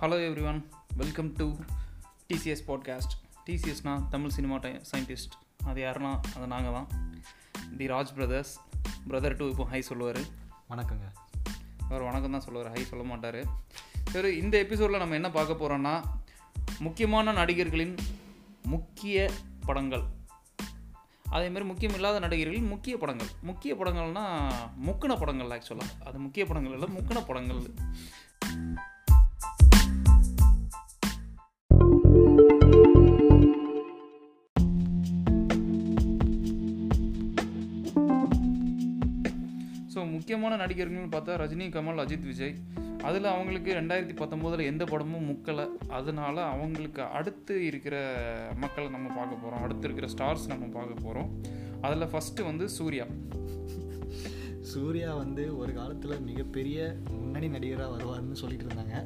Hello everyone welcome to TCS podcast டிசிஎஸ்னா Tamil cinema டை scientist அது யாருன்னா அது நாங்கள் தான் the Raj brothers brother two இப்போ ஹை சொல்லுவார். வணக்கங்க. அவர் வணக்கம் தான் சொல்லுவார் ஹை சொல்ல மாட்டார். சரி இந்த எபிசோடில் நம்ம என்ன பார்க்க போகிறோன்னா முக்கியமான நடிகர்களின் முக்கிய படங்கள். அதேமாதிரி முக்கியம் இல்லாத நடிகர்களின் முக்கிய படங்கள். முக்கிய படங்கள்னால் முக்கின படங்கள் ஆக்சுவலாக அது முக்கிய படங்கள் இல்லை முக்கின படங்கள். முக்கியமான நடிகர்கள்னு பார்த்தா ரஜினி கமல் அஜித் விஜய். அதில் அவங்களுக்கு ரெண்டாயிரத்தி பத்தொம்போதில் எந்த படமும் முக்கலை. அதனால அவங்களுக்கு அடுத்து இருக்கிற மக்களை நம்ம பார்க்க போகிறோம் அடுத்து இருக்கிற ஸ்டார்ஸ் நம்ம பார்க்க போகிறோம் அதில் ஃபஸ்ட்டு வந்து சூர்யா. சூர்யா வந்து ஒரு காலத்தில் மிகப்பெரிய முன்னணி நடிகராக வருவார்னு சொல்லிட்டு இருந்தாங்க.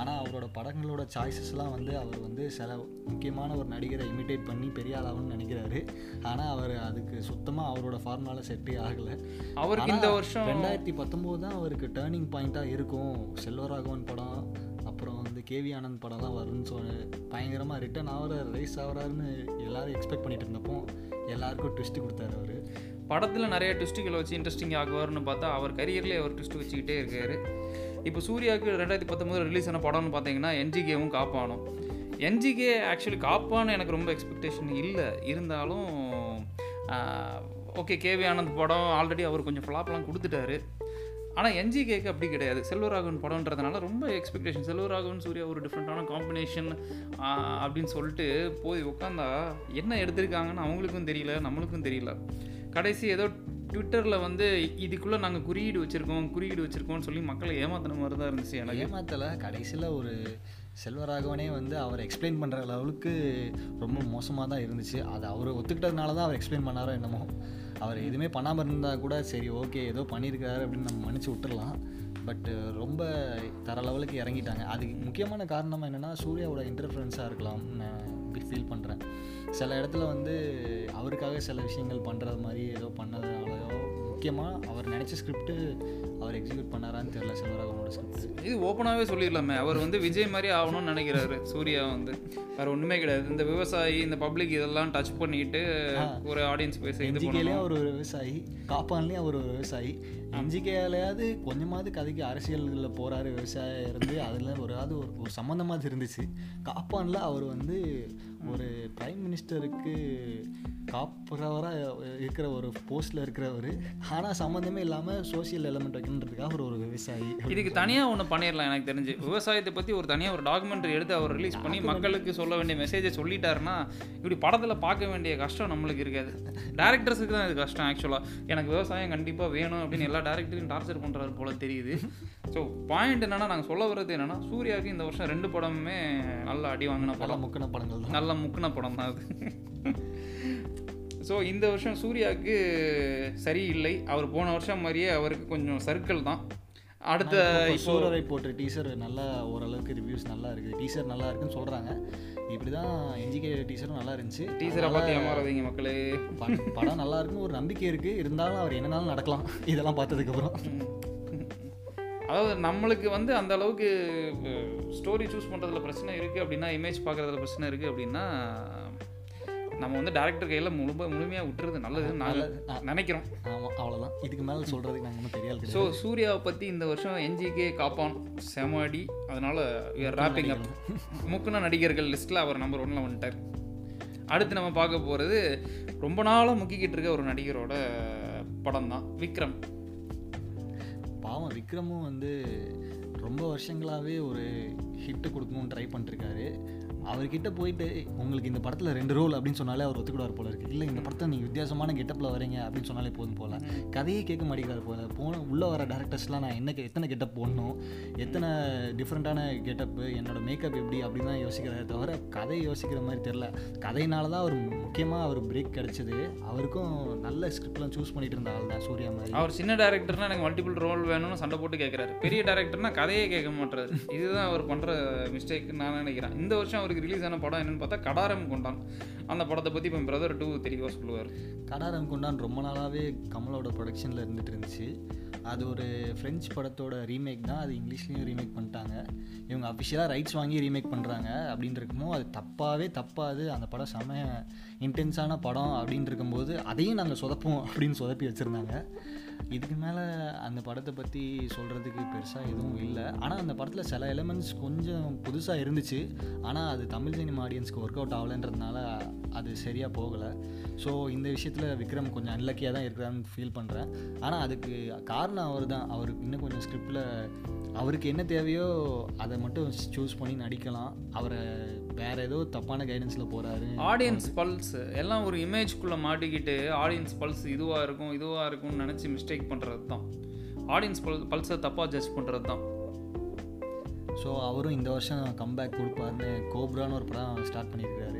ஆனால் அவரோட படங்களோட சாய்ஸஸ்லாம் வந்து அவர் வந்து சில முக்கியமான ஒரு நடிகரை இமிட்டேட் பண்ணி பெரிய ஆளாகணும்னு நினைக்கிறாரு. ஆனால் அவர் அதுக்கு சுத்தமாக அவரோட ஃபார்முலாவில் செட்டே ஆகலை. அவருக்கு இந்த வருஷம் ரெண்டாயிரத்தி பத்தொம்போது தான் அவருக்கு டேர்னிங் பாயிண்ட்டாக இருக்கும். செல்வராகவன் படம் கேவி ஆனந்த் படம்லாம் வரும்னு சொல்லி பயங்கரமாக ரிட்டர்ன் ஆகிறார் ரைஸ் ஆகிறாருன்னு எல்லோரும் எக்ஸ்பெக்ட் பண்ணிட்டு இருந்தப்போ எல்லாருக்கும் ட்விஸ்ட்டு கொடுத்தாரு அவர். படத்தில் நிறைய ட்விஸ்ட்டுகளை வச்சு இன்ட்ரெஸ்டிங் ஆகுவார்னு பார்த்தா அவர் கரியர்லேயே அவர் ட்விஸ்ட்டு வச்சுக்கிட்டே இருக்காரு. இப்போ சூர்யாவுக்கு ரெண்டாயிரத்தி பத்தொம்போது ரிலீஸ் ஆன படம்னு பார்த்தீங்கன்னா என்ஜிகேவும் காப்பானும். என்ஜிகே ஆக்சுவலி காப்பான்னு எனக்கு ரொம்ப எக்ஸ்பெக்டேஷன் இல்லை. இருந்தாலும் ஓகே கேவி ஆனந்த் படம் ஆல்ரெடி அவர் கொஞ்சம் ஃப்ளாப்லாம் கொடுத்துட்டாரு. ஆனால் என்ஜி கேக்கு அப்படி கிடையாது. செல்வராகவன் படம்ன்றதுனால ரொம்ப எக்ஸ்பெக்டேஷன் செல்வராகவன் சூர்யா ஒரு டிஃப்ரெண்ட்டான காம்பினேஷன் அப்படின்னு சொல்லிட்டு போய் உட்காந்தா என்ன எடுத்திருக்காங்கன்னு அவங்களுக்கும் தெரியல நம்மளுக்கும் தெரியல. கடைசி ஏதோ ட்விட்டரில் வந்து இதுக்குள்ளே நாங்கள் குறியீடு வச்சுருக்கோம் குறியீடு வச்சுருக்கோம்னு சொல்லி மக்களை ஏமாத்தின மாதிரி தான் இருந்துச்சு எனக்கு. ஏமாத்தலை. கடைசியில் ஒரு செல்வராகவனே வந்து அவர் எக்ஸ்பிளைன் பண்ணுற லெவலுக்கு ரொம்ப மோசமாக தான் இருந்துச்சு. அது அவர் ஒத்துக்கிட்டதுனால தான் அவர் எக்ஸ்பிளைன் பண்ணாரோ என்னமோ. அவர் எதுவுமே பண்ணாமல் இருந்தால் கூட சரி ஓகே ஏதோ பண்ணியிருக்காரு அப்படின்னு நம்ம மன்னிச்சு விட்டுடலாம் பட்டு ரொம்ப தர லெவலுக்கு இறங்கிட்டாங்க. அதுக்கு முக்கியமான காரணமாக என்னென்னா சூர்யாவோட இன்டர்ஃபரன்ஸாக இருக்கலாம். நான் ஃபீல் பண்ணுறேன் சில இடத்துல வந்து அவருக்காக சில விஷயங்கள் பண்ணுறது மாதிரி ஏதோ பண்ணதுனாலயோ முக்கியமாக அவர் நினச்ச ஸ்கிரிப்ட்டு அவர் எக்ஸிக்யூட் பண்ணாரான்னு தெரியல செல்வராகவனோட ஸ்கிரிப்ட் இது ஓப்பனாகவே சொல்லிடலாமே. அவர் வந்து விஜய் மாதிரி ஆகணும்னு நினைக்கிறாரு சூர்யா வந்து. வேறு ஒன்றுமே கிடையாது. இந்த விவசாயி இந்த பப்ளிக் இதெல்லாம் டச் பண்ணிட்டு ஒரு ஆடியன்ஸ் பேச இது என்ஜிகேலேயும் ஒரு விவசாயி காப்பான்லேயும் அவர் ஒரு விவசாயி. என்ஜிகேலையாவது கொஞ்சமாவது கதைக்கு அரசியல்களில் போகிறாரு விவசாயம் இருந்து அதில் ஒரு அது ஒரு ஒரு சம்மந்தமாக இருந்துச்சு. காப்பானில் அவர் வந்து ஒரு பிரைம் மினிஸ்டருக்கு காப்புறவராக இருக்கிற ஒரு போஸ்ட்டில் இருக்கிறவர். ஆனால் சம்மந்தமே இல்லாமல் சோசியல் எலமெண்ட் வைக்கணுன்றதுக்காக அவர் ஒரு விவசாயி இதுக்கு தனியாக ஒன்று பண்ணிடலாம் எனக்கு தெரிஞ்சு. விவசாயத்தை பற்றி ஒரு தனியாக ஒரு டாக்குமெண்ட்ரி எடுத்து அவர் ரிலீஸ் பண்ணி மக்களுக்கு சொல்ல வேண்டிய மெசேஜை சொல்லிட்டாருன்னா இப்படி படத்தில் பார்க்க வேண்டிய கஷ்டம் நம்மளுக்கு இருக்காது. டேரக்டர்ஸுக்கு தான் இது கஷ்டம் ஆக்சுவலாக எனக்கு விவசாயம் கண்டிப்பாக வேணும் அப்படின்னு எல்லா டேரக்டரையும் டார்ச்சர் பண்ணுறாரு போல தெரியுது. ஸோ பாயிண்ட் என்னென்னா நாங்கள் சொல்ல வர்றது என்னென்னா சூர்யாவுக்கு இந்த வருஷம் ரெண்டு படமுமே நல்லா அடி வாங்கின படம். முக்கின படங்கள் நல்ல முக்கின படம் தான் அது. ஸோ இந்த வருஷம் சூர்யாவுக்கு சரியில்லை. அவர் போன வருஷம் மாதிரியே அவருக்கு கொஞ்சம் சர்க்கிள் தான். அடுத்த சூரரை போட்ட டீசர் நல்லா ஓரளவுக்கு ரிவ்யூஸ் நல்லா இருக்குது. டீசர் நல்லா இருக்குன்னு சொல்கிறாங்க இப்படி தான் என்ஜிகே டீசரும் நல்லா இருந்துச்சு. டீசரை பார்த்து ஏமாறாதீங்க மக்களே. படம் நல்லா இருக்குன்னு ஒரு நம்பிக்கை இருக்குது இருந்தாலும் அவர் என்னனாலும் நடக்கலாம். இதெல்லாம் பார்த்ததுக்கப்புறம் அதாவது நம்மளுக்கு வந்து அந்த அளவுக்கு ஸ்டோரி சூஸ் பண்ணுறதுல பிரச்சனை இருக்குது அப்படின்னா இமேஜ் பார்க்குறதுல பிரச்சனை இருக்குது அப்படின்னா நம்ம வந்து டேரக்டர் கையில் முழு முழுமையாக விட்டுறது நல்லதுன்னு நாங்கள் நினைக்கிறோம். ஆமாம் அவ்வளோதான் இதுக்கு மேலே சொல்கிறதுக்கு நாங்கள் ஒன்றும் தெரியாது ஸோ சூர்யாவை பற்றி இந்த வருஷம் என்ஜிகே காப்பான். செமாடி அதனால் ரேப்பிங் அப் முக்குன நடிகர்கள். லிஸ்ட்டில் அவர் நம்பர் ஒன்னில் வந்துட்டார். அடுத்து நம்ம பார்க்க போகிறது ரொம்ப நாளாக முக்கிக்கிட்டு இருக்க ஒரு நடிகரோட படம் தான் விக்ரம். பாவம் விக்ரமும் வந்து ரொம்ப வருஷங்களாகவே ஒரு ஹிட்டு கொடுக்கணும்னு ட்ரை பண்ணிருக்காரு அவர்கிட்ட போயிட்டு உங்களுக்கு இந்த படத்தில் ரெண்டு ரோல் அப்படின்னு சொன்னாலே அவர் ஒத்துக்கிடுவார் போல இருக்குது இல்லை இந்த படத்தை நீங்கள் வித்தியாசமான கெட்டப்பில் வரீங்க அப்படின்னு சொன்னாலே போதும் போல. கதையே கேட்க மாட்டேங்கிறார் போல. போன உள்ளே வர டேரக்டர்ஸ்லாம் நான் என்ன எத்தனை கெட்டப் போடணும்? எத்தனை டிஃப்ரெண்ட்டான கெட்டப்பு என்னோடய மேக்கப் எப்படி அப்படின்னு தான் யோசிக்கிறாரே தவிர கதை யோசிக்கிற மாதிரி தெரில கதையினால தான் அவர் முக்கியமாக அவர் பிரேக் கிடச்சிது. அவருக்கும் நல்ல ஸ்கிரிப்ட்லாம் சூஸ் பண்ணிட்டு இருந்த ஆள் தான் சூர்யா மாதிரி. அவர் சின்ன டேரக்டர்னா எனக்கு மல்டிபிள் ரோல் வேணும்னு சண்டை போட்டு கேட்குறாரு பெரிய டேரக்டர்னா கதையே கேட்க மாட்டாரு இதுதான் அவர் பண்ணுற மிஸ்டேக்னு நான் நினைக்கிறேன். இந்த வருஷம் அவருக்கு ரிலீஸ் ஆன படம் என்னன்னு பார்த்தா கடாரம் கொண்டான். அந்த படத்தை பற்றி இப்போ பிரதர் டூ தெளிவாக சொல்லுவார். கடாரம் கொண்டான் ரொம்ப நாளாகவே கமலோட ப்ரொடக்ஷனில் இருந்துட்டு இருந்துச்சு. அது ஒரு ஃப்ரெஞ்ச் படத்தோட ரீமேக் தான். அது இங்கிலீஷ்லேயும் ரீமேக் பண்ணிட்டாங்க. இவங்க அஃபிஷியலாக ரைட்ஸ் வாங்கி ரீமேக் பண்ணுறாங்க அப்படின்றக்குமோ அது தப்பாகவே தப்பாது. அந்த படம் செம்ம இன்டென்ஸான படம் அப்படின்ட்டு இருக்கும்போது அதையும் நாங்கள் சொதப்போம் அப்படின்னு சொதப்பி வச்சுருந்தாங்க. இதுக்கு மேலே அந்த படத்தை பற்றி சொல்கிறதுக்கு பெருசாக எதுவும் இல்லை. ஆனால் அந்த படத்தில் சில எலிமெண்ட்ஸ் கொஞ்சம் புதுசாக இருந்துச்சு. ஆனால் அது தமிழ் சினிமா ஆடியன்ஸ்க்கு ஒர்க் அவுட் ஆகலைன்றதுனால அது சரியாக போகலை. ஸோ இந்த விஷயத்தில் விக்ரம் கொஞ்சம் அன்லக்கியாக தான் இருக்கிறான்னு ஃபீல் பண்ணுறேன் ஆனால் அதுக்கு காரணம் அவர் தான் அவருக்கு இன்னும் கொஞ்சம் ஸ்கிரிப்டில் அவருக்கு என்ன தேவையோ அதை மட்டும் சூஸ் பண்ணி நடிக்கலாம். அவரை வேறு ஏதோ தப்பான கைடன்ஸில் போகிறாரு ஆடியன்ஸ் பல்ஸ் எல்லாம் ஒரு இமேஜ்குள்ளே மாட்டிக்கிட்டு ஆடியன்ஸ் பல்ஸ் இதுவாக இருக்கும் இதுவாக இருக்கும்னு நினச்சி மிஸ்டேக் பண்ணுறது தான் ஆடியன்ஸ் பல் பல்ஸை தப்பாக ஜட்ஜ் பண்ணுறது தான் ஸோ அவரும் இந்த வருஷம் கம்பேக் கொடுப்பாருன்னு கோப்ரான்னு ஒரு படம் ஸ்டார்ட் பண்ணியிருக்காரு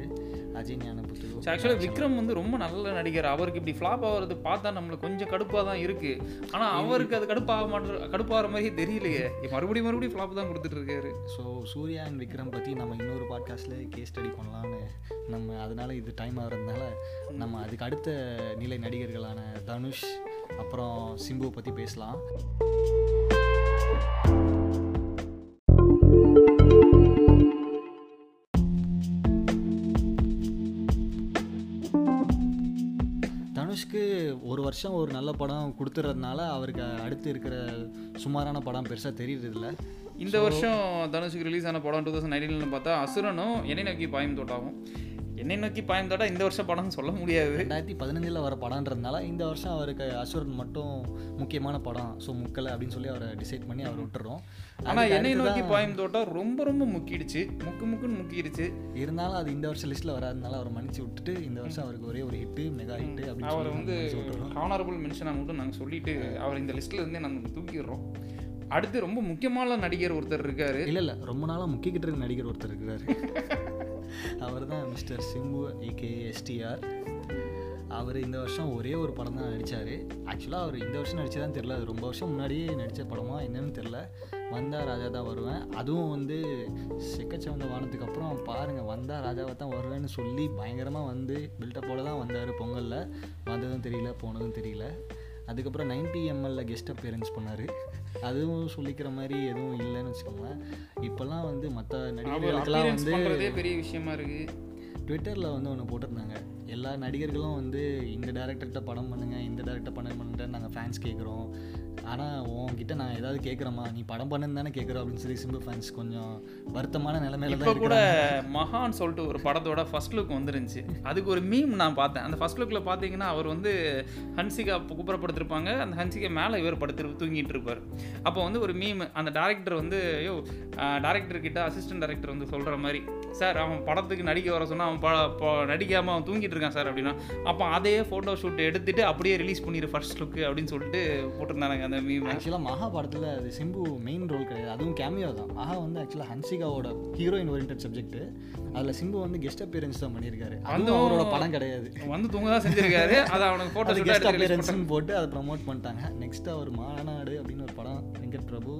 அஜய் ஞான ஆக்சுவலாக விக்ரம் வந்து ரொம்ப நல்ல நடிகர். அவருக்கு இப்படி ஃப்ளாப் ஆகிறது பார்த்தா நம்மளுக்கு கொஞ்சம் கடுப்பாக தான் இருக்குது ஆனால் அவருக்கு அது கடுப்பாக மாட்டேற கடுப்பாகிற மாதிரியே தெரியலையே. மறுபடியும் மறுபடியும் ஃப்ளாப் தான் கொடுத்துட்டு இருக்காரு ஸோ சூர்யா அண்ட் விக்ரம் பற்றி நம்ம இன்னொரு பாட்காஸ்ட்டில் கேஸ் ஸ்டடி பண்ணலான்னு நம்ம அதனால இது டைம் ஆகிறதுனால நம்ம அதுக்கு அடுத்த நிலை நடிகர்களான தனுஷ் அப்புறம் சிம்புவை பற்றி பேசலாம். ஒரு வருஷம் ஒரு நல்ல படம் கொடுத்துறதுனால அவருக்கு அடுத்து இருக்கிற சுமாரான படம் பெருசாக தெரியறதில்ல. இந்த வருஷம் தனுஷுக்கு ரிலீஸ் ஆன படம் டூ தௌசண்ட் நைன்டீனில் பார்த்தா அசுரனும் என்னை நோக்கி பாயம் தோட்டாகும் என்னை நோக்கி பாயம் தோட்டா இந்த வருஷம் படம்னு சொல்ல முடியாது. ரெண்டாயிரத்தி பதினஞ்சில் வர படம்ன்றதுனால இந்த வருஷம் அவருக்கு அசுரன் மட்டும் முக்கியமான படம் ஸோ முக்கலை அப்படின்னு சொல்லி அவரை டிசைட் பண்ணி அவரை விட்டுறோம். ஆனால் என்னை நோக்கி பாயம் தோட்டா ரொம்ப ரொம்ப முக்கிடுச்சு. முக்கு முக்குன்னு முக்கிடுச்சு. இருந்தாலும் அது இந்த வருஷம் லிஸ்ட்டில் வராதனால அவரை மன்னிச்சு விட்டுட்டு இந்த வருஷம் அவருக்கு ஒரே ஒரு ஹிட்டு மெகா ஹிட்டு அப்படின்னு அவரை வந்து ஹானரபுள் மென்ஷனாக மட்டும் நாங்கள் சொல்லிட்டு அவர் இந்த லிஸ்ட்டில் இருந்தே நாங்கள் தூக்கிடுறோம். அடுத்து ரொம்ப முக்கியமான நடிகர் ஒருத்தர் இருக்காரு. இல்லை இல்லை ரொம்ப நாளாக முக்கிக்கிட்டு இருக்க நடிகர் ஒருத்தர் இருக்கிறாரு அவர் தான் மிஸ்டர் சிம்பு ஏகே எஸ்டிஆர் அவர் இந்த வருஷம் ஒரே ஒரு படம் தான் நடித்தார் ஆக்சுவலாக அவர் இந்த வருஷம் நடித்ததான் தெரில அது ரொம்ப வருஷம் முன்னாடியே நடித்த படமா என்னன்னு தெரில வந்தா ராஜா தான் வருவேன். அதுவும் வந்து செக்கச்சவந்த வானத்துக்கு அப்புறம் பாருங்கள் வந்தா ராஜாவை தான் வருவேன்னு சொல்லி பயங்கரமாக வந்து பில்டப்போட தான் வந்தார் பொங்கலில். வந்ததும் தெரியல போனதும் தெரியல. அதுக்கப்புறம் நைன்டி எம்எல்ல கெஸ்ட் அப்பியரன்ஸ் பண்ணார். அதுவும் சொல்லிக்கிற மாதிரி எதுவும் இல்லைன்னு வச்சுக்கோங்களேன் இப்போல்லாம் வந்து மற்ற நடிகர்களுக்கெல்லாம் வந்து பெரிய விஷயமா இருக்கு. ட்விட்டரில் வந்து ஒன்று போட்டிருந்தாங்க. எல்லா நடிகர்களும் வந்து இந்த டேரக்டர்கிட்ட படம் பண்ணுங்கள் இந்த டேரக்டர் பண்ண பண்ணுங்க நாங்கள் ஃபேன்ஸ் கேட்குறோம் ஆனால் உன்கிட்ட நான் ஏதாவது கேட்குறோமா நீ படம் பண்ணுன்னு தானே கேட்குறோம் அப்படின்னு சொல்லி சிம்பு ஃபேன்ஸ் கொஞ்சம் வருத்தமான நிலைமையில இப்போ தான் கூட மகான் சொல்லிட்டு ஒரு படத்தோட ஃபர்ஸ்ட் லுக் வந்துருந்துச்சு. அதுக்கு ஒரு மீம் நான் பார்த்தேன். அந்த ஃபர்ஸ்ட் லுக்கில் பார்த்தீங்கன்னா அவர் வந்து ஹன்சிகா குப்புறப்படுத்திருப்பாங்க. அந்த ஹன்சிகா மேலே இவர் படுத்து தூங்கிட்டு இருப்பார் அப்போ வந்து ஒரு மீம் அந்த டேரக்டர் வந்து ஐயோ டேரக்டர் கிட்ட அசிஸ்டன்ட் டேரக்டர் வந்து சொல்கிற மாதிரி சார் அவன் படத்துக்கு நடிக்க வர சொன்னால் அவன் ப ப- நடிக்காம அவன் தூங்கிட்டு இருக்கான் சார் அப்படின்னா. அப்போ அதே ஃபோட்டோ ஷூட் எடுத்துட்டு அப்படியே ரிலீஸ் பண்ணிடு ஃபர்ஸ்ட் லுக்கு அப்படின்னு சொல்லிட்டு போட்டிருந்தாங்க அந்த மீம் ஆக்சுவலாக மகா படத்தில் அது சிம்பு மெயின் ரோல் கிடையாது. அதுவும் கேமியோ தான். மகா வந்து ஆக்சுவலாக ஹன்சிகாவோட ஹீரோயின் ஓரியன்ட் சப்ஜெக்ட் அதில் சிம்பு வந்து கெஸ்ட் அப்பியரன்ஸ் தான் பண்ணியிருக்காரு. அதுவும் அவரோட படம் கிடையாது. வந்து தூங்க தான் செஞ்சிருக்காரு. அதை அவனுக்கு ஃபோட்டோ கெஸ்ட் அப்பியரன்ஸ்னு போட்டு அதை ப்ரமோட் பண்ணிட்டாங்க. நெக்ஸ்ட் அவர் மாநாடு அப்படின்னு ஒரு படம் வெங்கட் பிரபு.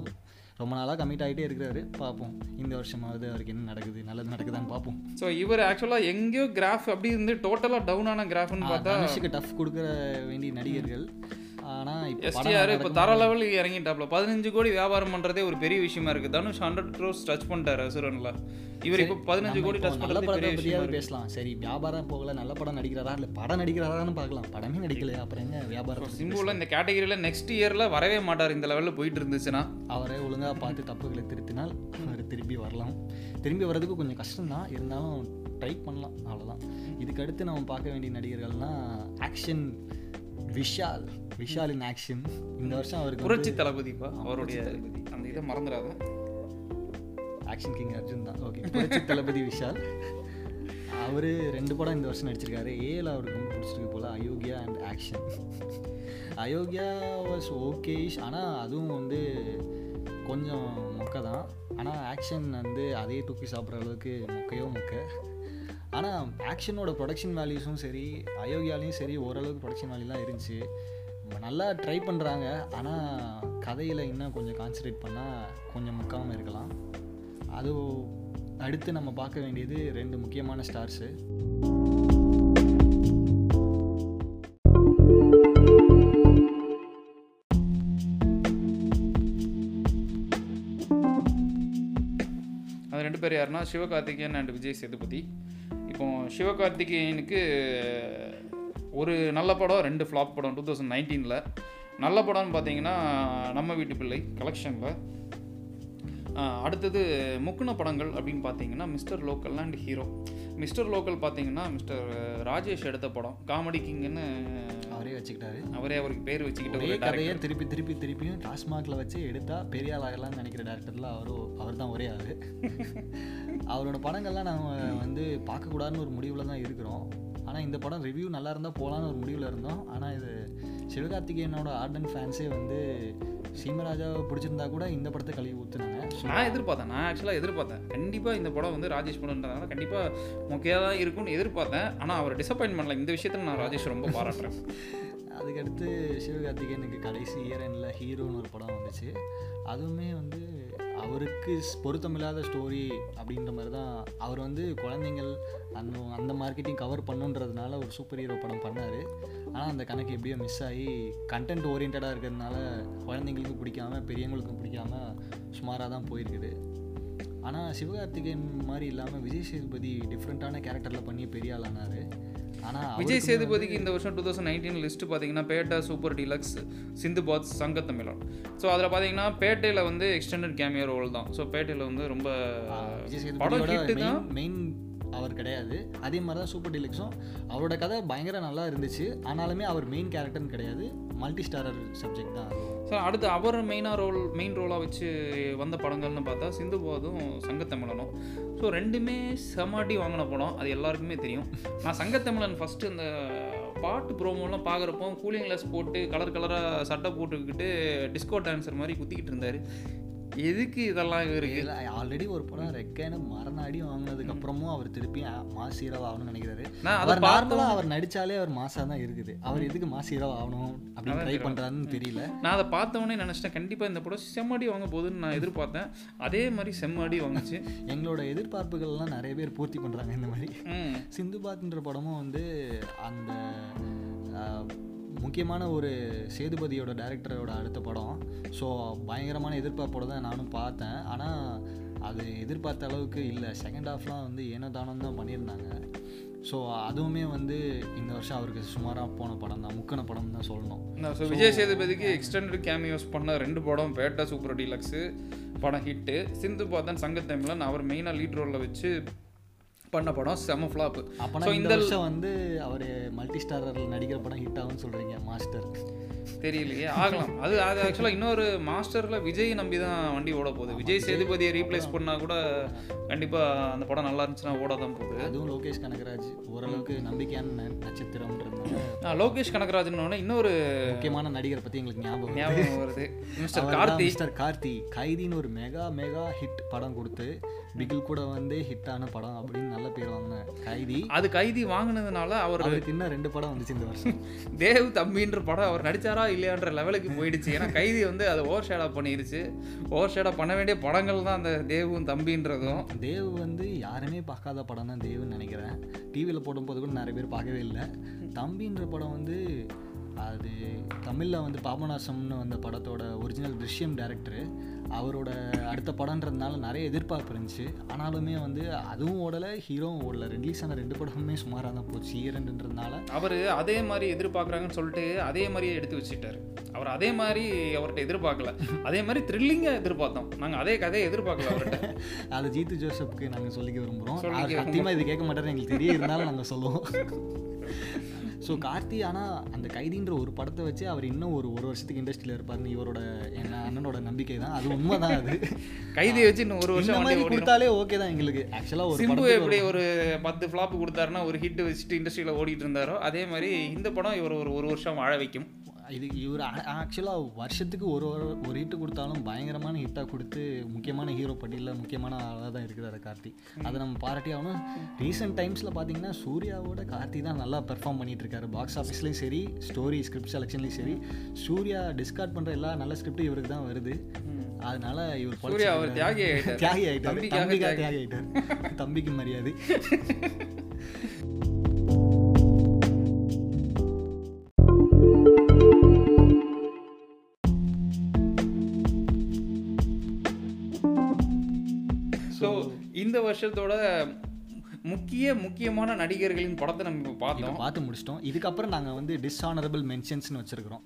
ரொம்ப நாளாக கமிட் ஆகிட்டே இருக்கிறாரு. பார்ப்போம். இந்த வருஷமாவது அவருக்கு என்ன நடக்குது நல்லது நடக்குதான்னு பார்ப்போம். ஸோ இவர் ஆக்சுவலாக எங்கேயோ கிராஃப் அப்படி இருந்து டோட்டலாக டவுன் ஆன கிராஃப்னு பார்த்தா டஃப் கொடுக்குற வேண்டிய நடிகர்கள். எஸ்டிஆர் இப்போ தர லெவலுக்கு இறங்கிட்டாப்ல. பதினஞ்சு கோடி வியாபாரம் பண்ணுறதே ஒரு பெரிய விஷயமா இருக்குது தனுஷ் ஹண்ட்ரட் க்ரோஸ் டச் பண்ணிட்டாரு அசுரனில். இவர் இப்போ பதினஞ்சு கோடி டச் நல்ல பண்ணுறது பெரிய விஷயமா பேசலாம். சரி வியாபாரம் போகல நல்ல படம் நடிக்கிறாரா இல்லை படம் நடிக்கிறாரான்னு பார்க்கலாம். படமே நடிக்கலையா அப்புறம் என்ன வியாபாரம் சிம்புவில் இந்த கேட்டகரியில் நெக்ஸ்ட் இயரில் வரவே மாட்டார். இந்த லெவலில் போயிட்டு இருந்துச்சுன்னா. அவரை ஒழுங்காக பார்த்து தப்புகளை திருத்தினால் அவர் திரும்பி வரலாம். திரும்பி வர்றதுக்கு கொஞ்சம் கஷ்டம்தான். இருந்தாலும் ட்ரை பண்ணலாம். அவ்வளோதான் இதுக்கு அடுத்து நம்ம பார்க்க வேண்டிய நடிகர்கள்னா action Vishal Vishal in action. இந்த வருஷம் அவருக்கு புரட்சி தளபதிப்பா அவருடைய அந்த இதை மறந்துடாத. ஆக்ஷன் கிங் அர்ஜுன் தான். ஓகே புரட்சி தளபதி விஷால். அவர் ரெண்டு படம் இந்த வருஷம் நடிச்சிருக்காரு. ஏல அவருக்கு ரொம்ப பிடிச்சிருக்கு போல் Ayogya and action Ayogya was ஓகேஷ் ஆனால் அதுவும் வந்து கொஞ்சம் மொக்க தான். ஆனால் ஆக்ஷன் வந்து அதே தூக்கி சாப்பிட்ற அளவுக்கு மொக்கையோ மொக்க. ஆனால் ஆக்ஷனோட ப்ரொடக்ஷன் வேல்யூஸும் சரி அயோக்கியாலையும் சரி ஓரளவுக்கு ப்ரொடக்ஷன் வேல்யூலாம் இருந்துச்சு. நல்லா ட்ரை பண்ணுறாங்க ஆனால் கதையில் இன்னும் கொஞ்சம் கான்சன்ட்ரேட் பண்ணால் கொஞ்சம் முக்காமல் இருக்கலாம். அது அடுத்து நம்ம பார்க்க வேண்டியது ரெண்டு முக்கியமான ஸ்டார்ஸு அது ரெண்டு பேர் யாருன்னா சிவகார்த்திகேயன் அண்ட் விஜய் சேதுபதி. இப்போ சிவகார்த்திகேயனுக்கு ஒரு நல்ல படம் ரெண்டு ஃப்ளாப் படம் டூ தௌசண்ட் நைன்டீனில் நல்ல படம்னு பார்த்தீங்கன்னா நம்ம வீட்டு பிள்ளை கலெக்ஷனில் அடுத்தது முக்குன படங்கள் அப்படின்னு பார்த்தீங்கன்னா mister local and hero mister local பார்த்தீங்கன்னா மிஸ்டர் ராஜேஷ் எடுத்த படம் காமெடி கிங்னு அவரே வச்சுக்கிட்டாரு. அவரே அவருக்கு பேர் வச்சுக்கிட்ட கதையை திருப்பி திருப்பி திருப்பியும் டாஸ்மாகில் வச்சு எடுத்தா பெரிய ஆள் ஆகலாம்னு நினைக்கிற டேரக்டரில் அவரும் அவர் தான் ஒரே ஆள். அவரோட படங்கள்லாம் நம்ம வந்து பார்க்கக்கூடாதுன்னு ஒரு முடிவில் தான் இருக்கிறோம். ஆனால் இந்த படம் ரிவ்யூ நல்லா இருந்தால் போகலான்னு ஒரு முடிவில் இருந்தோம். ஆனால் இது சிவகார்த்திகேயனோட ஆர்டன் ஃபேன்ஸே வந்து சீமராஜாவை பிடிச்சிருந்தா கூட இந்த படத்தை கழுவி ஊற்றுனாங்க நான் எதிர்பார்த்தேன். நான் ஆக்சுவலாக எதிர்பார்த்தேன். கண்டிப்பாக இந்த படம் வந்து ராஜேஷ் படம்ன்றதுனால கண்டிப்பாக மொக்கையாக தான் இருக்கும்னு எதிர்பார்த்தேன். ஆனால் அவர் டிசப்பாயின்ட் பண்ணல. இந்த விஷயத்தில் நான் ராஜேஷ் ரொம்ப பாராட்டுறேன். அதுக்கடுத்து சிவகார்த்திகேயனுக்கு கடைசி இயர் எண்டில் ஹீரோன்னு ஒரு படம் வந்துச்சு. அதுவுமே வந்து அவருக்கு ஸ்- பொருத்தமில்லாத ஸ்டோரி அப்படின்ற மாதிரி தான் அவர் வந்து குழந்தைங்கள் அந்த அந்த மார்க்கெட்டிங் கவர் பண்ணுன்றதுனால ஒரு சூப்பர் ஹீரோ படம் பண்ணார். ஆனால் அந்த கணக்கு எப்படியோ மிஸ் ஆகி கண்டென்ட் ஓரியன்டாக இருக்கிறதுனால குழந்தைங்களுக்கும் பிடிக்காம பெரியவங்களுக்கும் பிடிக்காம சுமாராக தான் போயிருக்குது. ஆனால் சிவகார்த்திகேயன் மாதிரி இல்லாமல் விஜய் சேதுபதி டிஃப்ரெண்ட்டான கேரக்டரில் பண்ணி பெரிய ஆளானார். ஆனால் விஜய் சேதுபதிக்கு இந்த வருஷம் டூ தௌசண்ட் நைன்டீன் லிஸ்ட் பார்த்தீங்கன்னா Petta super deluxe Sindhubaadh Sangathamizhan. So அதில் பார்த்தீங்கன்னா பேட்டையில் வந்து எக்ஸ்டெண்டட் கேமியோ ரோல் தான். ஸோ பேட்டையில் வந்து ரொம்ப விஜய் படம் ஹிட்டு தான். மெயின் அவர் கிடையாது. அதே மாதிரி தான் சூப்பர் டீலக்ஸும். அவரோட கதை பயங்கர நல்லா இருந்துச்சு. ஆனாலுமே அவர் மெயின் கேரக்டர்னு கிடையாது. மல்டி ஸ்டாரர் சப்ஜெக்ட் தான். சார் அடுத்து அவர் மெயினாக ரோல் மெயின் ரோலாக வச்சு வந்த படங்கள்னு பார்த்தா சிந்து போதும் சங்கத்தமிழனும். ஸோ ரெண்டுமே செமாட்டி வாங்கின படம். அது எல்லாருக்குமே தெரியும். நான் சங்கத்தமிழன் ஃபஸ்ட்டு அந்த பாட்டு ப்ரோமோலாம் பார்க்குறப்போ கூலிங் கிளாஸ் போட்டு கலர் கலராக சட்டை போட்டுக்கிட்டு டிஸ்கோ டான்ஸர் மாதிரி குத்திக்கிட்டு இருந்தார். எதுக்கு இதெல்லாம் இருக்கு ஆல்ரெடி ஒரு படம் ரெக்கைன்னு மரண அடி வாங்கினதுக்கு அப்புறமும் அவர் திருப்பி மாஸ் ஹீரோ ஆகணும்னு நினைக்கிறாரு. அவர் நார்மலாக அவர் நடிச்சாலே அவர் மாசா தான் இருக்குது. அவர் எதுக்கு மாஸ் ஹீரோ ஆகணும் அப்படின்னு ட்ரை பண்ணுறாருன்னு தெரியல. நான் அதை பார்த்தவொடனே நினச்சிட்டேன். கண்டிப்பாக இந்த படம் செம்மடி வாங்க போகுதுன்னு நான் எதிர்பார்த்தேன். அதே மாதிரி செம்மடி வாங்குச்சு. எங்களோட எதிர்பார்ப்புகள்லாம் நிறைய பேர் பூர்த்தி பண்ணுறாங்க இந்த மாதிரி. ம். சிந்துபாத்ன்ற படமும் வந்து அந்த முக்கியமான ஒரு சேதுபதியோட டைரக்டரோட அடுத்த படம். ஸோ பயங்கரமான எதிர்பார்ப்போட தான் நானும் பார்த்தேன். ஆனால் அது எதிர்பார்த்த அளவுக்கு இல்லை. செகண்ட் ஹாஃப்லாம் வந்து ஏனோ தானம் தான் பண்ணியிருந்தாங்க. ஸோ அதுவுமே வந்து இந்த வருஷம் அவருக்கு சுமாராக போன படம் தான். முக்கின படம் தான் சொல்லணும். so விஜய் சேதுபதிக்கு எக்ஸ்டெண்டட் கேமியோஸ் பண்ண ரெண்டு படம். பேட்டா சூப்பர் டீலக்ஸு படம் ஹிட்டு சிந்து பாத்தன் சங்கத்தமிழன் அவர் மெயினாக லீட் ரோலில் வச்சு பண்ண படம் செம ஃப்ளாப்பு அப்போனா ஸோ இந்த வருஷம் வந்து அவர் மல்டி ஸ்டாரரில் நடிக்கிற படம் ஹிட் ஆகும்னு சொல்கிறீங்க மாஸ்டர். தெரியலையே ஆகலாம். அது அது ஆக்சுவலாக இன்னொரு மாஸ்டரில் விஜய் நம்பி தான் வண்டி ஓட போகுது. விஜய் சேதுபதியை ரீப்ளேஸ் பண்ணால் கூட கண்டிப்பாக அந்த படம் நல்லா இருந்துச்சுன்னா ஓட தான் போகுது. அதுவும் லோகேஷ் கனகராஜ் ஓரளவுக்கு நம்பிக்கையான நட்சத்திரம்ன்றதுனால லோகேஷ் கனகராஜன் இன்னொரு முக்கியமான நடிகரை பற்றி எங்களுக்கு ஞாபகம். ஞாபகம் வருது. மிஸ்டர் கார்த்தி. மிஸ்டர் கார்த்தி. கைதின்னு ஒரு மெகா மெகா ஹிட் படம் கொடுத்து பிகில் கூட வந்து ஹிட்டான படம் அப்படின்னு நல்ல பேர் வாங்கின கைதி. அது கைதி வாங்கினதுனால அவர் இன்னும் ரெண்டு படம் வந்துச்சு இந்த வருஷம். தேவ் தம்பின்ற படம் அவர் நடிச்சாரா இல்லையான்ற லெவலுக்கு போயிடுச்சு. ஏன்னா கைதி வந்து அதை ஓவர் ஷேடா பண்ணிருச்சு. ஓவர் ஷேடா பண்ண வேண்டிய படங்கள் தான் அந்த தேவும் தம்பின்றதும். தேவ் வந்து யாருமே பார்க்காத படம் தான் தேவுன்னு நினைக்கிறேன். டிவியில் போடும்போது கூட நிறைய பேர் பார்க்கவே இல்லை. தம்பின்ற படம் வந்து அது தமிழில் வந்து பாபநாசம்னு வந்த படத்தோட ஒரிஜினல் திருஷ்யம் டேரக்டரு அவரோட அடுத்த படம்ன்றதுனால நிறைய எதிர்பார்ப்பு இருந்துச்சு. ஆனாலுமே வந்து அதுவும் ஓடலை ஹீரோவும் ஓடலை. ரிலீஸ் ஆன ரெண்டு படமுமே சுமாராக தான் போச்சு. ஈரண்டுன்றதுனால அவர் அதே மாதிரி எதிர்பார்க்குறாங்கன்னு சொல்லிட்டு அதே மாதிரியே எடுத்து வச்சுட்டாரு. அவர் அதே மாதிரி அவர்கிட்ட எதிர்பார்க்கல. அதே மாதிரி த்ரில்லிங்காக எதிர்பார்த்தோம். நாங்கள் அதே கதையை எதிர்பார்க்கல அவர்கிட்ட. அது ஜீத்து ஜோசப்க்கு நாங்கள் சொல்லிக்க விரும்புகிறோம் சத்தியமாக இது கேட்க மாட்டாரு எங்களுக்கு தெரிய இருந்தாலும் நாங்கள் சொல்லுவோம். ஸோ கார்த்தி ஆனால் அந்த கைதின்ற ஒரு படத்தை வச்சு அவர் இன்னும் ஒரு ஒரு வருஷத்துக்கு இண்டஸ்ட்ரியில் இருப்பார்னு இவரோட என் அண்ணனோட நம்பிக்கை தான். அது உண்மை தான் அது. கைதியை வச்சு இன்னும் ஒரு வருஷம் மாதிரி கொடுத்தாலே ஓகே தான் எங்களுக்கு. ஆக்சுவலாக ஒரு சிம்பு எப்படி ஒரு பத்து ஃப்ளாப் கொடுத்தாருன்னா ஒரு ஹிட் வச்சுட்டு இண்டஸ்ட்ரியில் ஓடிட்டு இருந்தாரோ அதே மாதிரி இந்த படம் இவர் ஒரு ஒரு வருஷம் வாழ வைக்கும். இது இவர் ஆக்சுவலாக வருஷத்துக்கு ஒரு ஒரு- ஒரு ஹிட் கொடுத்தாலும் பயங்கரமான ஹிட்டாக கொடுத்து முக்கியமான ஹீரோ பட்டியலில் முக்கியமான ஆளாக தான் இருக்கிறாரு கார்த்தி. அதை நம்ம பாராட்டி ஆகணும். ரீசெண்ட் டைம்ஸில் பார்த்தீங்கன்னா சூர்யாவோட கார்த்தி தான் நல்லா பெர்ஃபார்ம் பண்ணிட்டு இருக்காரு. பாக்ஸ் ஆஃபீஸ்லேயும் சரி ஸ்டோரி ஸ்கிரிப்ட் செலெக்ஷன்லையும் சரி. சூர்யா டிஸ்கார்ட் பண்ணுற எல்லா நல்ல ஸ்கிரிப்டும் இவருக்கு தான் வருது. அதனால இவர் சூர்யா அவர் தியாகி ஆயிட்டார். தியாகி ஆயிட்டார். தம்பிக்காக தியாகி. ஆயிட்டார். தம்பிக்கு மரியாதை. ஸோ இந்த வருஷத்தோட முக்கிய முக்கியமான நடிகர்களின் படத்தை நம்ம பார்த்தோம். பார்த்து முடிச்சிட்டோம். இதுக்கப்புறம் நாங்கள் வந்து டிஸ்ஆனரபிள் மென்ஷன்ஸ்னு வச்சிருக்கிறோம்.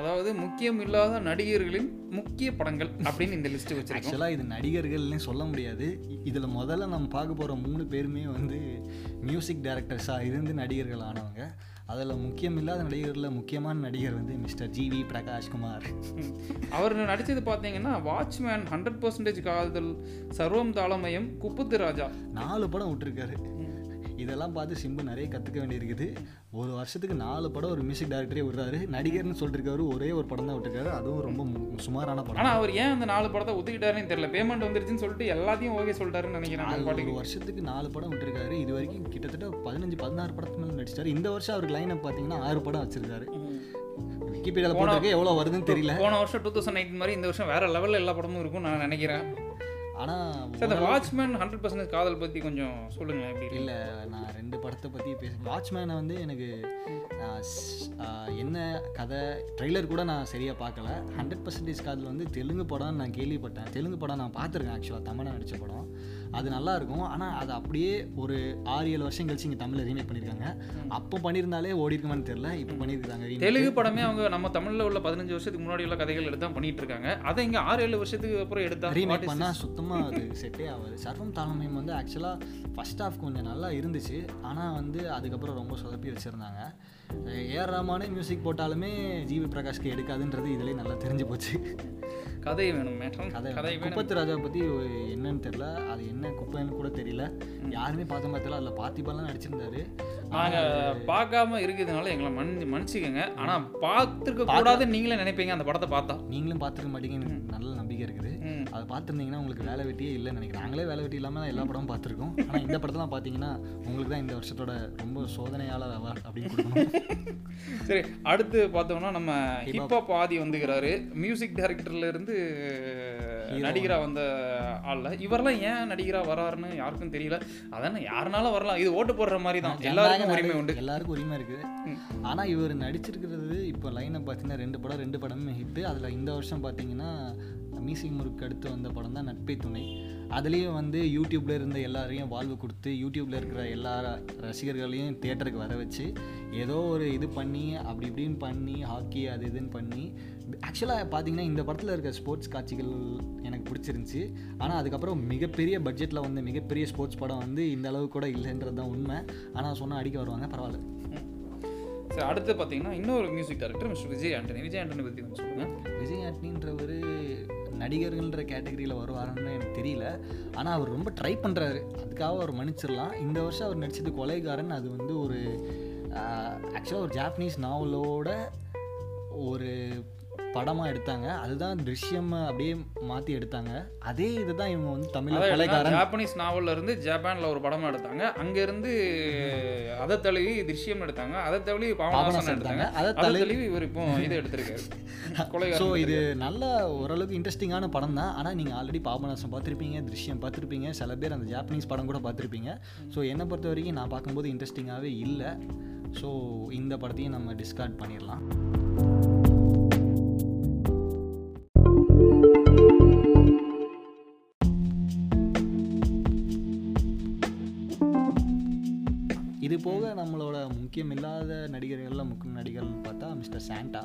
அதாவது முக்கியம் இல்லாத நடிகர்களின் முக்கிய படங்கள் அப்படின்னு இந்த லிஸ்ட் வச்சிருக்கோம். ஆக்சுவலாக இது நடிகர்கள்னே சொல்ல முடியாது. இதில் முதல்ல நம்ம பார்க்க போகிற மூணு பேருமே வந்து மியூசிக் டைரக்டர்ஸாக இருந்து நடிகர்கள் ஆனவங்க. அதில் முக்கியம் இல்லாத நடிகர்களில் முக்கியமான நடிகர் வந்து மிஸ்டர் ஜிவி பிரகாஷ்குமார் ம். அவர் நடிச்சது பார்த்தீங்கன்னா வாட்ச்மேன் ஹண்ட்ரட் பர்சன்டேஜ் காதல் சர்வம் தாளமயம் குப்புத்து ராஜா நாலு படம் விட்டுருக்காரு இதெல்லாம் பார்த்து சிம்பு நிறைய கற்றுக்க வேண்டியிருக்குது. ஒரு வருஷத்துக்கு நாலு படம் ஒரு மியூசிக் டைரக்டரே விடுறாரு. நடிகர்னு சொல்லிருக்காரு. ஒரே ஒரு படம் தான் விட்டுருக்காரு. அதுவும் ரொம்ப சுமாரான படம். ஆனா அவர் ஏன் அந்த நாலு படத்தை ஒத்துக்கிட்டாருன்னு தெரியல. பேமெண்ட் வந்துருச்சுன்னு சொல்லிட்டு எல்லாத்தையும் ஓகே சொல்லிட்டாருன்னு நினைக்கிறேன் ஒரு வருஷத்துக்கு நாலு படம் விட்டுருக்காரு. இது வரைக்கும் கிட்டத்தட்ட பதினஞ்சு பதினாறு படத்துக்கு மேலே நடிச்சிட்டாரு. இந்த வருஷம் அவருக்கு லைன் பார்த்தீங்கன்னா ஆறு படம் வச்சிருக்காரு. விக்கிபீடியாவில் போட்டிருக்கு எவ்வளோ வருதுன்னு தெரியல. போன வருஷம் டூ தௌசண்ட் நைன்டீன் மாதிரி இந்த வருஷம் வேற லெவல்ல எல்லா படமும் இருக்கும் நான் நினைக்கிறேன். ஆனால் சார் இந்த வாட்ச்மேன் ஹண்ட்ரட் பர்சன்டேஜ் காதல் பத்தி கொஞ்சம் சொல்லுங்க எப்படி? இல்லை நான் ரெண்டு படத்தை பற்றி பேச வாட்ச்மேனை வந்து எனக்கு என்ன கதை ட்ரெய்லர் கூட நான் சரியாக பார்க்கல. ஹண்ட்ரட் பர்சன்டேஜ் காதில் வந்து தெலுங்கு படம் நான் கேள்விப்பட்டேன். தெலுங்கு படம் நான் பார்த்துருக்கேன் ஆக்சுவலாக தமிழை நடித்த படம். அது நல்லா இருக்கும் ஆனால் அது அப்படியே ஒரு ஆறு ஏழு வருஷம் கழிச்சு இங்கே தமிழில் ரீமேக் பண்ணியிருக்காங்க அப்போ பண்ணியிருந்தாலே ஓடி இருக்குமான்னு தெரியல. இப்போ பண்ணியிருக்காங்க. தெலுங்கு படமே அவங்க நம்ம தமிழ்ல உள்ள பதினஞ்சு வருஷத்துக்கு முன்னாடி உள்ள கதைகள் எடுத்து தான் பண்ணிட்டு இருக்காங்க அதை இங்க ஆறு ஏழு வருஷத்துக்கு அப்புறம் எடுத்தா ரீமேக் பண்ணால் சுத்தமாக அது செட்டே ஆகாது. சர்வம் தாளமயம் வந்து ஆக்சுவலாக ஃபஸ்ட் ஹாஃப் கொஞ்சம் நல்லா இருந்துச்சு. ஆனால் வந்து அதுக்கப்புறம் ரொம்ப சொதப்பி வச்சுருந்தாங்க. ஏஆர் ரஹ்மானே மியூசிக் போட்டாலுமே ஜிவி பிரகாஷ்க்கு எடுக்காதுன்றது இதுலேயே நல்லா தெரிஞ்சு போச்சு. கதை வேணும் மேடம் கதை குப்பத்து ராஜாவை பற்றி என்னன்னு தெரியல. அது என்ன குப்பைன்னு கூட தெரியல. யாருமே பார்த்த மாதிரி தெரியல. அதில் பார்த்திபெல்லாம் நடிச்சிருந்தாரு. நாங்க பார்க்காம இருக்கிறதுனால எங்களை மன் மன்னிச்சுக்கோங்க. ஆனா பார்த்துருக்க கூடாதுன்னு நீங்களே நினைப்பீங்க அந்த படத்தை பார்த்தா. நீங்களும் பார்த்துருக்க மாட்டீங்கன்னு நல்ல நம்பிக்கை இருக்குது. அதை பார்த்துருந்தீங்கன்னா உங்களுக்கு வேலை வெட்டியே இல்லைன்னு நினைக்கிறேன். நாங்களே வேலை வெட்டி இல்லாமல் தான் எல்லா படமும் பார்த்துருக்கோம். ஆனால் இந்த படத்தெல்லாம் பார்த்தீங்கன்னா உங்களுக்கு தான் இந்த வருஷத்தோட ரொம்ப சோதனையாளர் அவார்ட் அப்படின்னு கொடுக்கணும். சரி அடுத்து பார்த்தோம்னா நம்ம ஹிப்ஹாப் ஆதி வந்துக்கிறாரு. மியூசிக் டைரக்டர்ல இருந்து நடிகரா வந்த ஆள்ல. இவரெல்லாம் ஏன் நடிகரா வராருன்னு யாருக்கும் தெரியல. அதானே யாருனாலும் வரலாம்? இது ஓட்டு போடுற மாதிரி தான் எல்லாருக்கும் உரிமை உண்டு. எல்லாருக்கும் உரிமை இருக்குது ஆனால் இவர் நடிச்சிருக்கிறது இப்போ லைனை பார்த்தீங்கன்னா ரெண்டு படம் ரெண்டு படமே ஹிட்டு அதில் இந்த வருஷம் பார்த்தீங்கன்னா மியூசிக் முறுக்கு அடுத்து வந்த படம் தான் நட்பே துணை. அதுலேயும் வந்து யூடியூப்ல இருந்த எல்லாரையும் வாழ்வு கொடுத்து யூடியூப்ல இருக்கிற எல்லா ரசிகர்களையும் தியேட்டருக்கு வர வச்சு ஏதோ ஒரு இது பண்ணி அப்படி இப்படின்னு பண்ணி ஹாக்கி அது இதுன்னு பண்ணி ஆக்சுவலாக பார்த்தீங்கன்னா இந்த படத்தில் இருக்க ஸ்போர்ட்ஸ் காட்சிகள் எனக்கு பிடிச்சிருந்துச்சி. ஆனால் அதுக்கப்புறம் மிகப்பெரிய பட்ஜெட்டில் வந்த மிகப்பெரிய ஸ்போர்ட்ஸ் படம் வந்து இந்த அளவு கூட இல்லைன்றது தான் உண்மை. ஆனால் சொன்னால் அடிக்க வருவாங்க பரவாயில்ல. சரி அடுத்து பார்த்தீங்கன்னா இன்னொரு music director mister Vijay Antony. Vijay Antony பற்றி கொஞ்சம் சொல்லுங்க. விஜய் ஆண்டனின்றவர் நடிகர்கள்ன்ற கேட்டகரியில் வருவாருன்னு எனக்கு தெரியல. ஆனால் அவர் ரொம்ப ட்ரை பண்ணுறாரு அதுக்காக அவர் மன்னிச்சிடலாம். இந்த வருஷம் அவர் நடிச்சது கொலைகாரன். அது வந்து ஒரு ஆக்சுவலாக ஒரு ஜாப்பனீஸ் நாவலோட ஒரு படமாக எடுத்தாங்க. அதுதான் திருஷ்யம் அப்படியே மாற்றி எடுத்தாங்க. அதே இதுதான் இவங்க வந்து கொலைகாரன். ஜாப்பனீஸ் நாவல்ல இருந்து ஜப்பான்ல ஒரு படம் எடுத்தாங்க. அங்க இருந்து அதை தழுவி திருஷ்யம் எடுத்தாங்க. அதை தழுவி பாவனாசன் எடுத்தாங்க. அதை தழுவி இவர் இப்போ இது எடுத்திருக்காரு. ஸோ இது நல்ல ஓரளவுக்கு இன்ட்ரெஸ்டிங்கான படம் தான். ஆனால் நீங்கள் ஆல்ரெடி பாபநாசம் பார்த்துருப்பீங்க திருஷ்யம் பார்த்துருப்பீங்க. சில பேர் அந்த ஜாப்பனீஸ் படம் கூட பார்த்துருப்பீங்க. ஸோ என்னை பொறுத்த வரைக்கும் நான் பார்க்கும்போது இன்ட்ரெஸ்டிங்காகவே இல்லை. ஸோ இந்த படத்தையும் நம்ம டிஸ்கார்ட் பண்ணிடலாம். முக்கியம் இல்லாத நடிகர்கள்ல முக்கிய நடிகர்கள்னு பார்த்தா மிஸ்டர் சாண்டா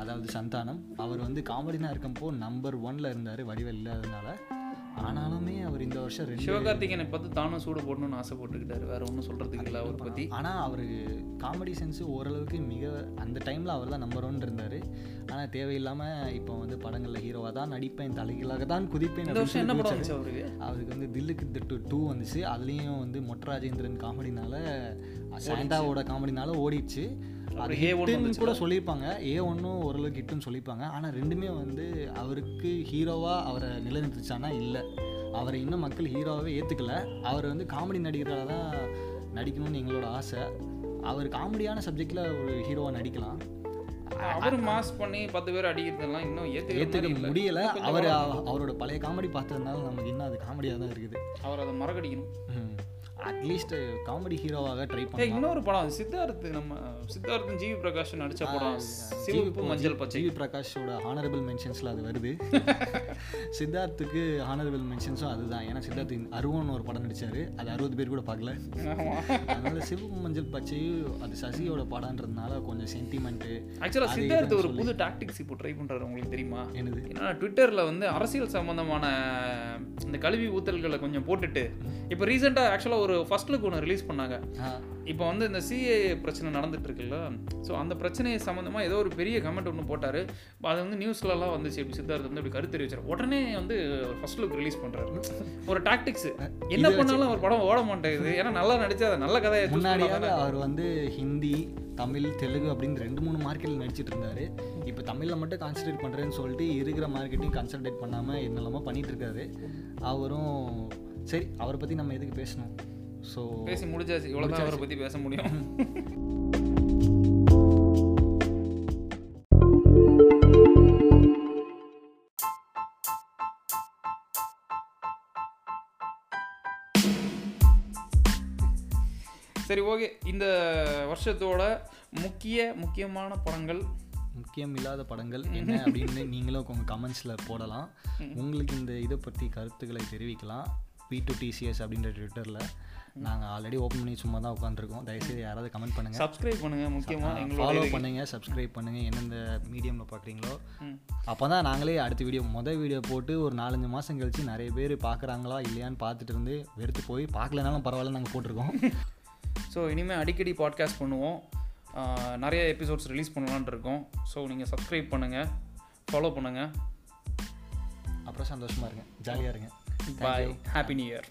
அதாவது சந்தானம். அவர் வந்து காமெடினா இருக்கப்போ நம்பர் ஒன்ல இருந்தார் வடிவல் இல்லாதனால ஆனாலுமே அவர் இந்த வருஷம் ரெண்டு சிவகார்த்திகேயனை பார்த்து தானும் சூடு போடணும்னு ஆசைப்பட்டுக்கிட்டாரு. வேற ஒன்றும் சொல்றதுக்கு இல்லை அவரை பத்தி. ஆனால் அவர் காமெடி சென்ஸு ஓரளவுக்கு மிக அந்த டைமில் அவர் தான் நம்பர் ஒன் இருந்தார். ஆனால் தேவையில்லாமல் இப்போ வந்து படங்களில் ஹீரோவாக தான் நடிப்பேன் தலைகளாக தான் குதிப்பேன் என்ன படம் அவருக்கு? அவருக்கு வந்து தில்லுக்கு திட்டு டூ வந்துச்சு. அதுலேயும் வந்து மொட்டராஜேந்திரன் காமெடினால சாண்டாவோட காமெடினால ஓடிடுச்சு. அது அப்புறம் A1 ஹிட்டுன்னு கூட சொல்லியிருப்பாங்க. ஏ ஒன்றும் ஓரளவுக்கு ஹிட்டுன்னு சொல்லியிருப்பாங்க. ஆனால் ரெண்டுமே வந்து அவருக்கு ஹீரோவாக அவரை நிலைநிறுத்துச்சானா இல்லை. அவரை இன்னும் மக்கள் ஹீரோவாகவே ஏற்றுக்கல அவர் வந்து காமெடி நடிகராக தான் நடிக்கணும்னு எங்களோட ஆசை. அவர் காமெடியான சப்ஜெக்டில் ஒரு ஹீரோவாக நடிக்கலாம். அவர் மாஸ் பண்ணி பத்து பேர் அடிக்கிறதெல்லாம் இன்னும் ஏத்துக்கிற ஏற்றுக்க. முடியல. அவர் அவரோட பழைய காமெடி பார்த்ததுனால நமக்கு இன்னும் அது காமெடியாக தான் இருக்குது. அவர் அதை மறக்கடிக்கணும். ம். அட்லீஸ்ட் காமெடி ஹீரோவாக ட்ரை பண்ணலாம். இன்னொரு படம் சித்தார்த் நம்ம சித்தார்த்தும் ஜிவி பிரகாஷ் நடிச்ச படம் சிவப்பு மஞ்சள் பச்சை. ஜிவி பிரகாஷோட ஹானரபிள் மென்ஷன்ஸில் அது வருது. சித்தார்த்துக்கு ஹானரபிள் மென்ஷன்ஸும் அதுதான். ஏன்னா சித்தார்த்து அருவன் ஒரு படம் நடிச்சாரு. அது அறுபது பேர் கூட பார்க்கல. அதனால சிவப்பு மஞ்சள் பச்சையும் அது சசியோட படம்ன்றதுனால கொஞ்சம் சென்டிமெண்ட்டு ஆக்சுவலாக சித்தார்த் ஒரு புது டாக்டிக்ஸ் இப்போ ட்ரை பண்றாரு உங்களுக்கு தெரியுமா? என்னது? ஏன்னா ட்விட்டரில் வந்து அரசியல் சம்பந்தமான இந்த கல்வி ஊத்தல்களை கொஞ்சம் போட்டுட்டு இப்போ ரீசெண்டாக ஆக்சுவலாக ஒரு ஃபர்ஸ்ட் லுக் ஒன்று ரிலீஸ் பண்ணாங்க. இப்போ வந்து இந்த சிஏ பிரச்சனை நடந்துட்டு இருக்குல்ல. ஸோ அந்த பிரச்சனையை சம்மந்தமாக ஏதோ ஒரு பெரிய கமெண்ட் ஒன்று போட்டார். அது வந்து நியூஸ்லலாம் வந்துச்சு. இப்படி சித்தார்த் வந்து அப்படி கருத்து தெரிவிச்சார். உடனே வந்து ஃபர்ஸ்ட் லுக் ரிலீஸ் பண்ணுறாரு ஒரு டாக்டிக்ஸ் என்ன பண்ணாலும் ஒரு படம் ஓட மாட்டேங்குது. ஏன்னா நல்லா நடிச்சா அது நல்ல கதையை பண்ணாதானே. அவர் வந்து ஹிந்தி தமிழ் தெலுங்கு அப்படின்னு ரெண்டு மூணு மார்க்கெட்டில் நடிச்சிட்டு இருந்தாரு. இப்போ தமிழில் மட்டும் கான்சன்ட்ரேட் பண்ணுறேன்னு சொல்லிட்டு இருக்கிற மார்க்கெட்டையும் கான்சன்ட்ரேட் பண்ணாமல் என்னெல்லாமோ பண்ணிட்டு இருக்காரு. அவரும் சரி அவரை பற்றி நம்ம எதுக்கு பேசணும்? ஸோ பேசி முடிஞ்சாச்சு இவ்வளோ தான் அவரை பற்றி பேச முடியும். சரி ஓகே. இந்த வருஷத்தோட முக்கிய முக்கியமான படங்கள். முக்கியம் இல்லாத படங்கள் என்ன அப்படின்னு நீங்களும் உங்கள் கமெண்ட்ஸில் போடலாம். உங்களுக்கு இந்த இதை பற்றி கருத்துக்களை தெரிவிக்கலாம். பி டு டிசிஎஸ் அப்படின்ற ட்விட்டரில் நாங்கள் ஆல்ரெடி ஓப்பன் பண்ணி சும்மா தான் உட்காந்துருக்கோம் தயவுசெய்து யாராவது கமெண்ட் பண்ணுங்கள் சப்ஸ்கிரைப் பண்ணுங்க முக்கியமா எங்களோட ஃபாலோ இதுக்கு. பண்ணுங்க சப்ஸ்கிரைப் பண்ணுங்க. எந்தெந்த மீடியமில் பார்க்குறீங்களோ. அப்போ தான் நாங்களே அடுத்த வீடியோ மொதல் வீடியோ போட்டு ஒரு நாலஞ்சு மாதம் கழிச்சு நிறைய பேர் பார்க்குறாங்களா இல்லையான்னு பார்த்துட்டு இருந்து வெறுத்து போய் பார்க்கலனாலும் பரவாயில்ல நாங்கள் போட்டிருக்கோம். ஸோ இனிமேல் அடிக்கடி பாட்காஸ்ட் பண்ணுவோம். நிறைய எபிசோட்ஸ் ரிலீஸ் பண்ணலான்னு இருக்கோம். ஸோ நீங்கள் சப்ஸ்கிரைப் பண்ணுங்கள் ஃபாலோ பண்ணுங்கள் அப்புறம் சந்தோஷமாக இருங்க. ஜாலியாக இருங்க. பாய் ஹாப்பி நியூ இயர்